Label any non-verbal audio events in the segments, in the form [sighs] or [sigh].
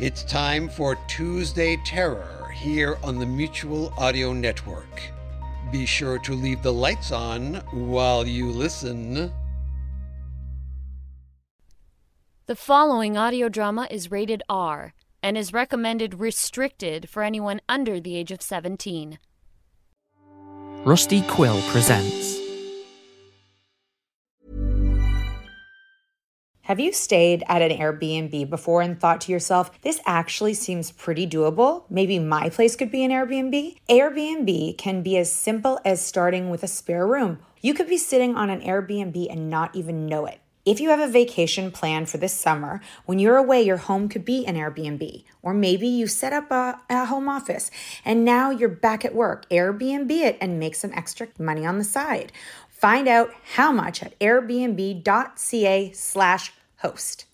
It's time for Tuesday Terror here on the Mutual Audio Network. Be sure to leave the lights on while you listen. The following audio drama is rated R and is recommended restricted for anyone under the age of 17. Rusty Quill presents Have you stayed at an Airbnb before and thought to yourself, this actually seems pretty doable? Maybe my place could be an Airbnb? Airbnb can be as simple as starting with a spare room. You could be sitting on an Airbnb and not even know it. If you have a vacation planned for this summer, when you're away, your home could be an Airbnb. Or maybe you set up a, a, home office and now you're back at work. Airbnb it and make some extra money on the side. Find out how much at airbnb.ca slash host.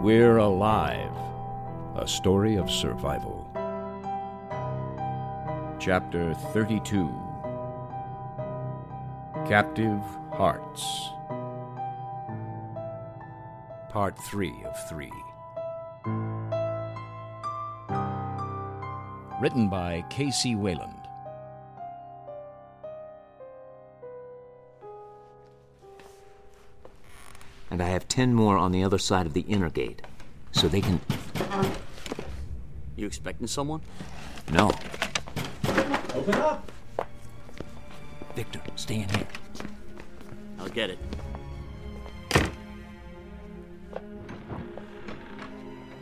We're Alive A Story of Survival. Chapter 32 Captive Hearts. Part 3 of 3. Written by K.C. Wayland. and I have ten more on the other side of the inner gate. So they can. You expecting someone? No. Open up! Victor, stay in here. I'll get it.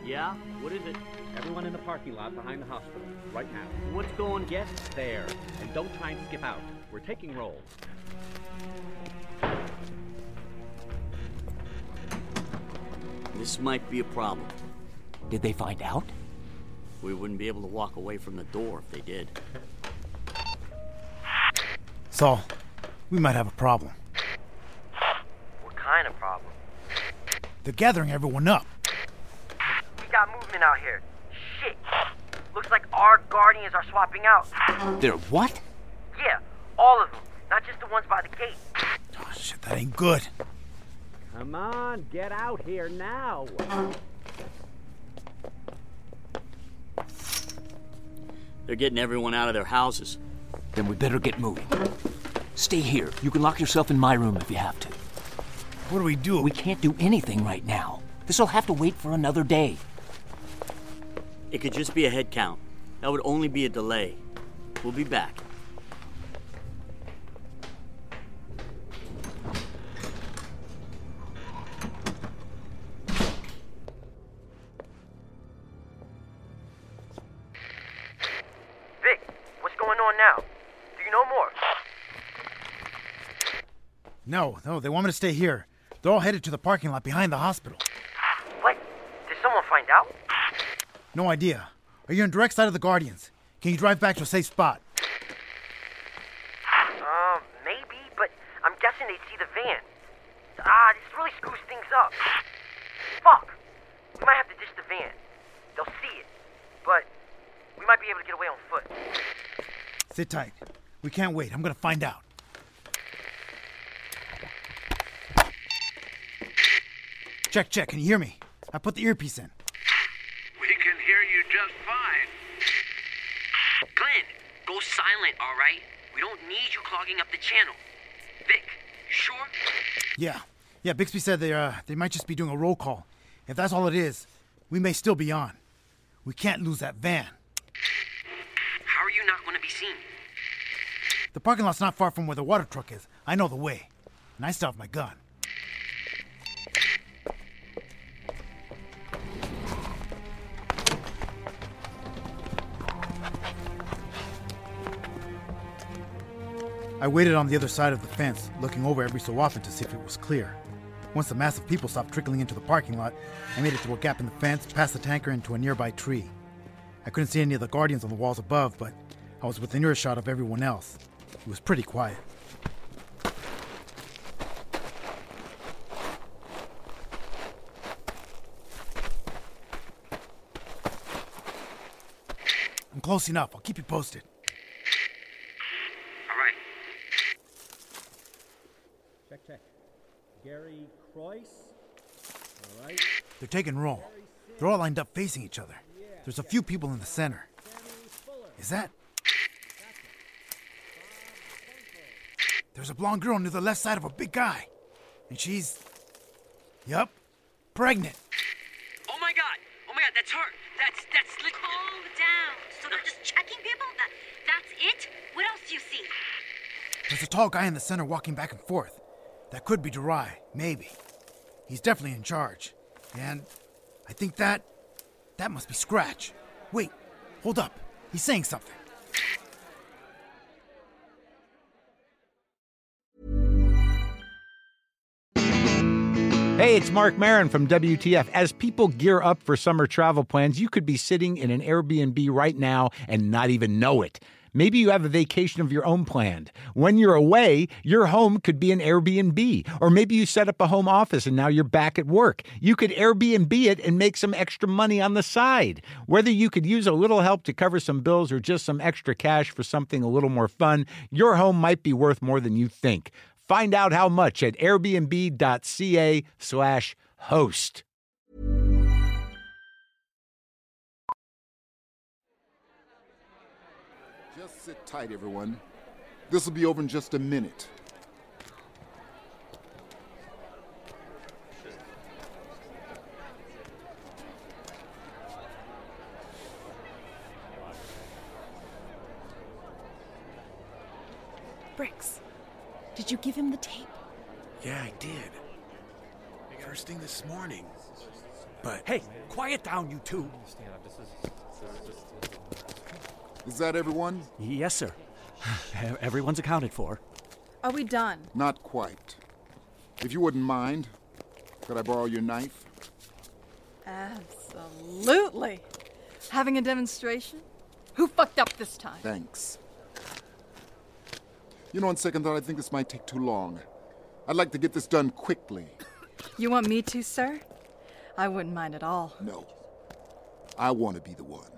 Yeah? What is it? Everyone in the parking lot behind the hospital, right now. What's going? Get there, and don't try and skip out. We're taking rolls. This might be a problem. Did they find out? We wouldn't be able to walk away from the door if they did. Saul, we might have a problem. What kind of problem? They're gathering everyone up. We got movement out here. Shit. Looks like our guardians are swapping out. They're what? Yeah, all of them. Not just the ones by the gate. Oh, shit, that ain't good. Come on, get out here now. They're getting everyone out of their houses. Then we better get moving. Stay here. You can lock yourself in my room if you have to. What do we do? We can't do anything right now. This'll have to wait for another day. It could just be a head count. That would only be a delay. We'll be back. Vic, what's going on now? Do you know more? No, no, they want me to stay here. They're all headed to the parking lot behind the hospital. What? Did someone find out? No idea. Are you on direct side of the Guardians? Can you drive back to a safe spot? Um, maybe, but I'm guessing they'd see the van. Ah, this really screws things up. Fuck. We might have to ditch the van. They'll see it, but we might be able to get away on foot. Sit tight. We can't wait. I'm gonna find out. Check, check. Can you hear me? I put the earpiece in. We can hear you just fine. Glenn, go silent, all right? We don't need you clogging up the channel. Vic, you sure? Yeah. Yeah, Bixby said they uh they might just be doing a roll call. If that's all it is, we may still be on. We can't lose that van. How are you not going to be seen? The parking lot's not far from where the water truck is. I know the way. And I still have my gun. I waited on the other side of the fence, looking over every so often to see if it was clear. Once the mass of people stopped trickling into the parking lot, I made it through a gap in the fence, past the tanker, into a nearby tree. I couldn't see any of the guardians on the walls above, but I was within earshot of everyone else. It was pretty quiet. I'm close enough. I'll keep you posted. All right. Check, check. Gary Croyce. All right. They're taking roll. They're all lined up facing each other. There's a few people in the center. Is that? There's a blonde girl near the left side of a big guy. And she's. Yup. Pregnant. Oh my god! Oh my god, that's her! That's that's lit. Calm down. So they're just checking people? That that's it? What else do you see? There's a tall guy in the center walking back and forth. That could be Durai, maybe. He's definitely in charge. And I think that. that must be Scratch. Wait, hold up. He's saying something. Hey, it's Marc Maron from WTF. As people gear up for summer travel plans, you could be sitting in an Airbnb right now and not even know it. Maybe you have a vacation of your own planned. When you're away, your home could be an Airbnb. Or maybe you set up a home office and now you're back at work. You could Airbnb it and make some extra money on the side. Whether you could use a little help to cover some bills or just some extra cash for something a little more fun, your home might be worth more than you think. Find out how much at airbnb.ca/slash host. Tight, everyone. This will be over in just a minute. Bricks, did you give him the tape? Yeah, I did. First thing this morning. But Hey, quiet down, you two. Is that everyone? Yes, sir. [sighs] Everyone's accounted for. Are we done? Not quite. If you wouldn't mind, could I borrow your knife? Absolutely. Having a demonstration? Who fucked up this time? Thanks. You know, on second thought, I think this might take too long. I'd like to get this done quickly. [coughs] You want me to, sir? I wouldn't mind at all. No. I want to be the one.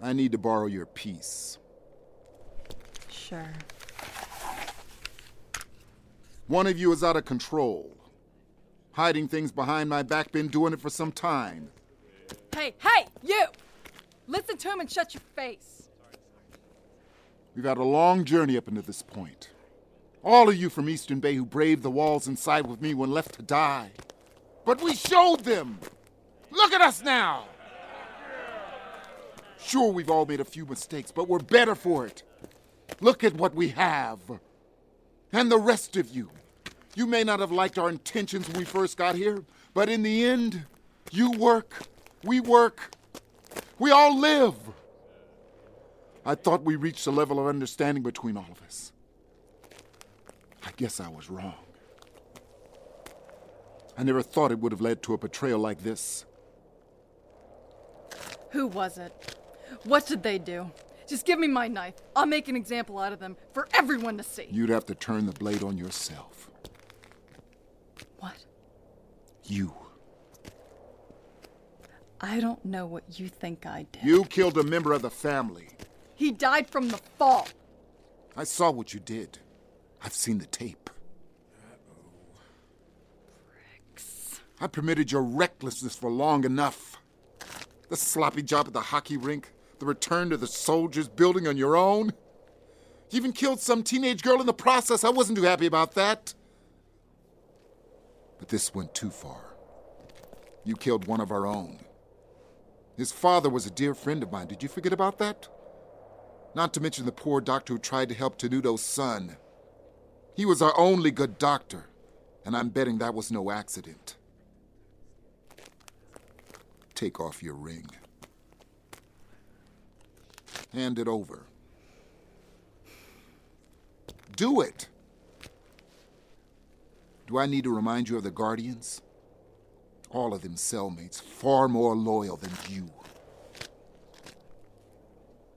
I need to borrow your piece. Sure. One of you is out of control. Hiding things behind my back, been doing it for some time. Hey, hey, you! Listen to him and shut your face. We've had a long journey up into this point. All of you from Eastern Bay who braved the walls inside with me when left to die. But we showed them! Look at us now! Sure, we've all made a few mistakes, but we're better for it. Look at what we have. And the rest of you. You may not have liked our intentions when we first got here, but in the end, you work, we work, we all live. I thought we reached a level of understanding between all of us. I guess I was wrong. I never thought it would have led to a betrayal like this. Who was it? What did they do? Just give me my knife. I'll make an example out of them for everyone to see. You'd have to turn the blade on yourself. What? You. I don't know what you think I did. You killed a member of the family. He died from the fall. I saw what you did. I've seen the tape. I permitted your recklessness for long enough. The sloppy job at the hockey rink, the return to the soldiers building on your own. You even killed some teenage girl in the process. I wasn't too happy about that. But this went too far. You killed one of our own. His father was a dear friend of mine. Did you forget about that? Not to mention the poor doctor who tried to help Tenuto's son. He was our only good doctor, and I'm betting that was no accident. Take off your ring. Hand it over. Do it. Do I need to remind you of the Guardians? All of them cellmates, far more loyal than you.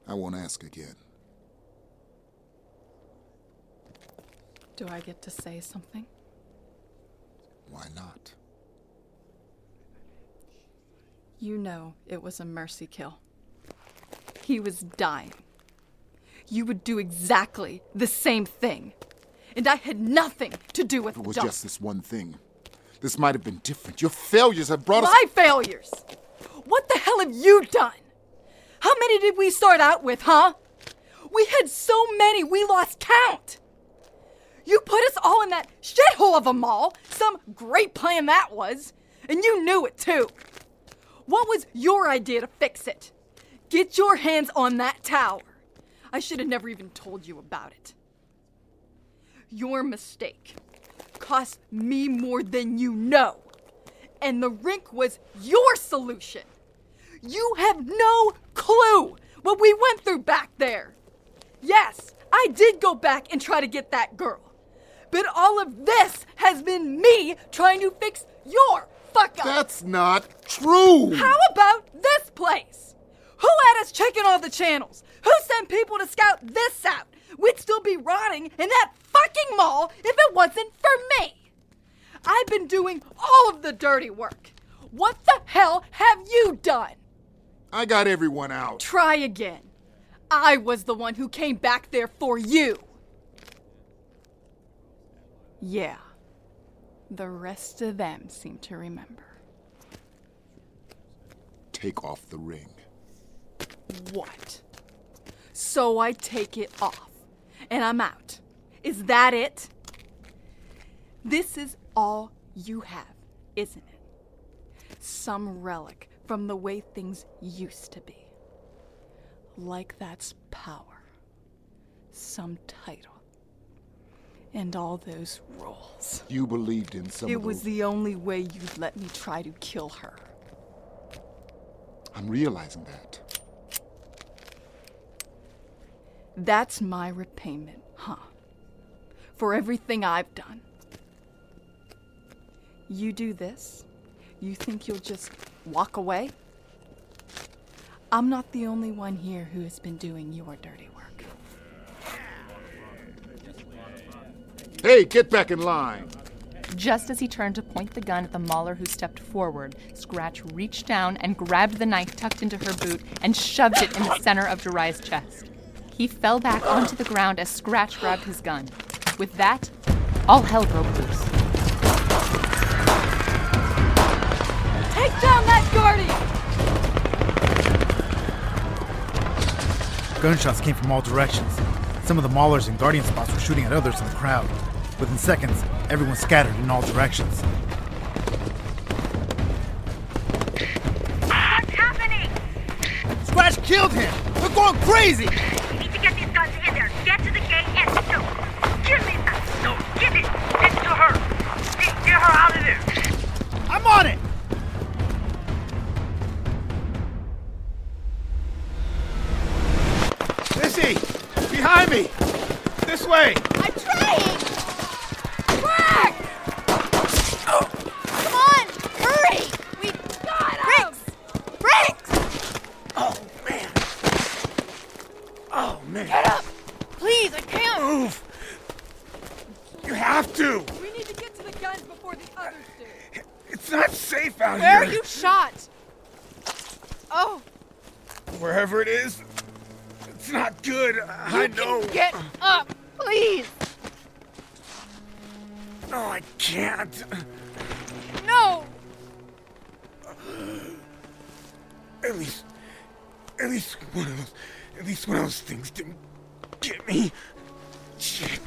I won't ask again. Do I get to say something? Why not? You know it was a mercy kill. He was dying. You would do exactly the same thing. And I had nothing to do with it. it was just this one thing, this might have been different. Your failures have brought us. My failures! What the hell have you done? How many did we start out with, huh? We had so many we lost count. You put us all in that shithole of a mall. Some great plan that was. And you knew it too. What was your idea to fix it? Get your hands on that tower. I should have never even told you about it. Your mistake cost me more than you know. And the rink was your solution. You have no clue what we went through back there. Yes, I did go back and try to get that girl. But all of this has been me trying to fix your fuck up. That's not true. How about this place? Who had us checking all the channels? Who sent people to scout this out? We'd still be rotting in that fucking mall if it wasn't for me. I've been doing all of the dirty work. What the hell have you done? I got everyone out. Try again. I was the one who came back there for you. Yeah. The rest of them seem to remember. Take off the ring. What? So I take it off and I'm out. Is that it? This is all you have, isn't it? Some relic from the way things used to be. Like that's power, some title, and all those roles. You believed in some it was the only way you'd let me try to kill her. I'm realizing that. That's my repayment, huh? For everything I've done. You do this, you think you'll just walk away? I'm not the only one here who has been doing your dirty work. Hey, get back in line. Just as he turned to point the gun at the mauler who stepped forward, Scratch reached down and grabbed the knife tucked into her boot and shoved it in the center of Jiraiya's chest. He fell back onto the ground as Scratch grabbed his gun. With that, all hell broke loose. Take down that guardian! Gunshots came from all directions. Some of the maulers and guardian spots were shooting at others in the crowd. Within seconds, everyone scattered in all directions. What's happening? Scratch killed him! We're going crazy! I'm on it! Missy! Behind me! This way! I'm trying! Quick! Come on! Hurry! We got him! Bricks! Bricks! Oh, man! Oh, man! Get up! Please, I can't! Move! You have to! We need to get to the guns before the others do. It's not safe out Where here! are you shot? Oh, Wherever it is, it's not good. you I know. can get up, please! No, I can't. [clears throat] No! At least, at least one of those, at least one of those things didn't get me. Shit.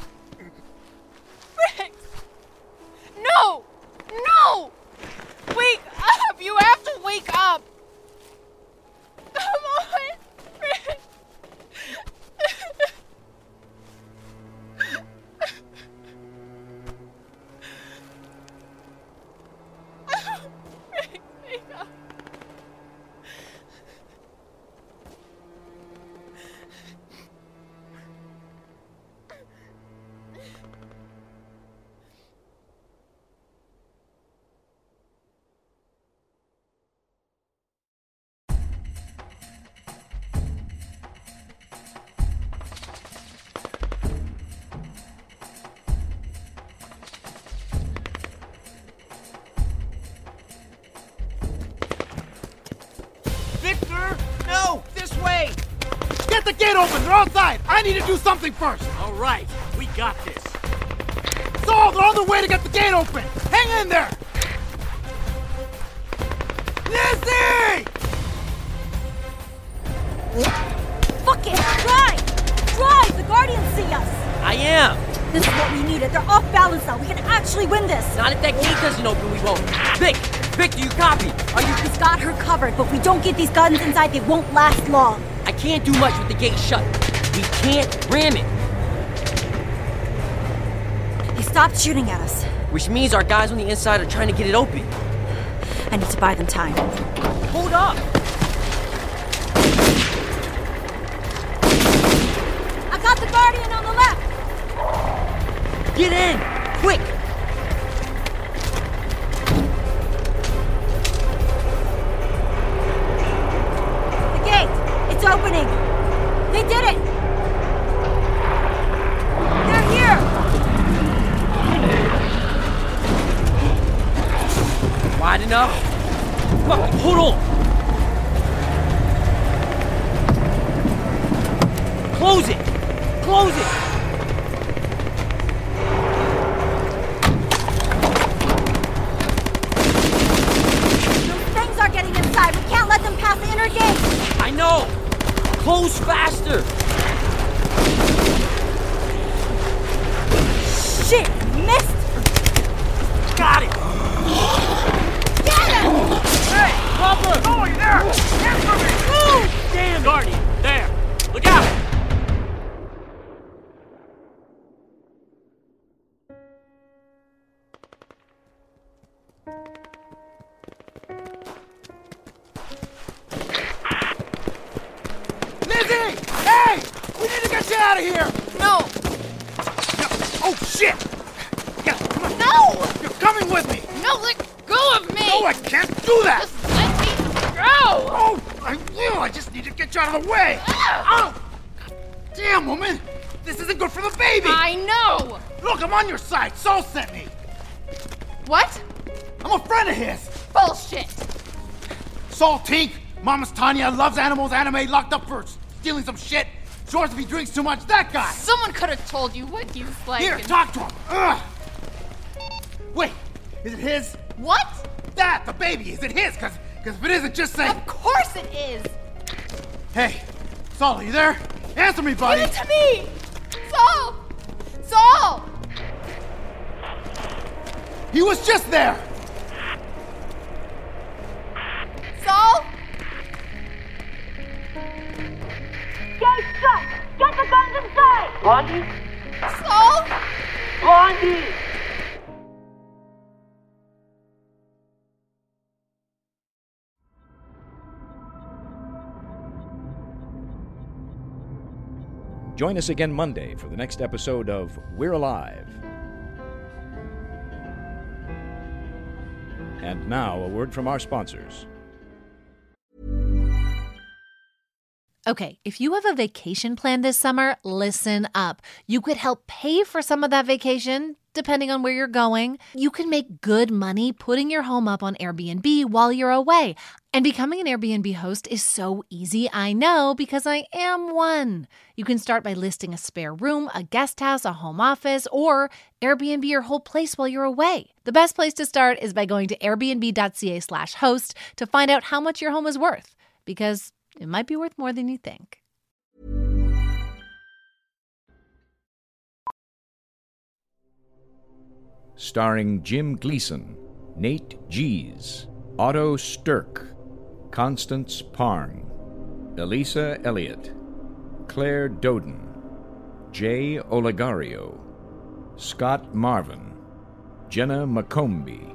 Open! They're outside! I need to do something first! All right, we got this. Saul, they're on their way to get the gate open! Hang in there! Lizzie! Fuck it! Drive! Drive! The Guardians see us! I am! This is what we needed. They're off balance now. We can actually win this! Not if that gate doesn't open, we won't. Vic! Vic, do you copy? Are you. He's got her covered, but if we don't get these guns inside, they won't last long. I can't do much with the gate shut. We can't ram it. He stopped shooting at us. Which means our guys on the inside are trying to get it open. I need to buy them time. Hold up! I got the Guardian on the left! Get in! Quick! Opening! They did it! They're here! Wide enough? Fuck, hold on! Close faster! Shit! Missed! Got it! Get him! Hey! Copper! Oh, you there! Answer me! Move! Damn, Guardian! There! Look out! No, I can't do that! Just let me go! Oh, I will! I just need to get you out of the way! Ah. Oh! God damn, woman! This isn't good for the baby! I know! Look, I'm on your side! Saul sent me! What? I'm a friend of his! Bullshit! Saul Tink, Mama's Tanya, loves animals, anime, locked up for stealing some shit. Sure if he drinks too much, that guy! Someone could have told you what he's like. Here, and- talk to him! Ugh. Wait, is it his? What? That, the baby, is it his? Cause, cause if it isn't, just say. Of course it is! Hey, Saul, are you there? Answer me, buddy! Give it to me! Saul! Saul! He was just there! Join us again Monday for the next episode of We're Alive. And now, a word from our sponsors. Okay, if you have a vacation planned this summer, listen up. You could help pay for some of that vacation, depending on where you're going. You can make good money putting your home up on Airbnb while you're away. And becoming an Airbnb host is so easy, I know, because I am one. You can start by listing a spare room, a guest house, a home office, or Airbnb your whole place while you're away. The best place to start is by going to airbnb.ca/slash host to find out how much your home is worth, because it might be worth more than you think. Starring Jim Gleason, Nate Gies, Otto Stirk, Constance Parn, Elisa Elliott, Claire Doden, Jay Olegario, Scott Marvin, Jenna McCombie,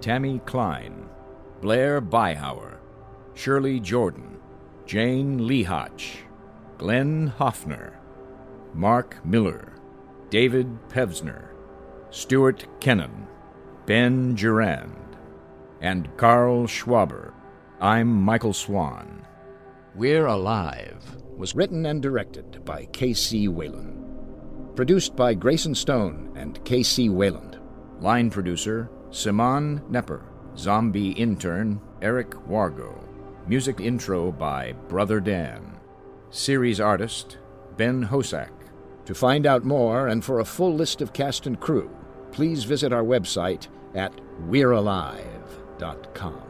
Tammy Klein, Blair Byhauer, Shirley Jordan, Jane Lehotch, Glenn Hoffner, Mark Miller, David Pevsner, Stuart Kennan, Ben Durand, and Carl Schwaber. I'm Michael Swan. We're Alive was written and directed by K.C. Wayland. Produced by Grayson Stone and K.C. Wayland. Line producer Simon Nepper. Zombie intern Eric Wargo. Music intro by Brother Dan. Series artist Ben Hosack. To find out more and for a full list of cast and crew, please visit our website at we'realive.com.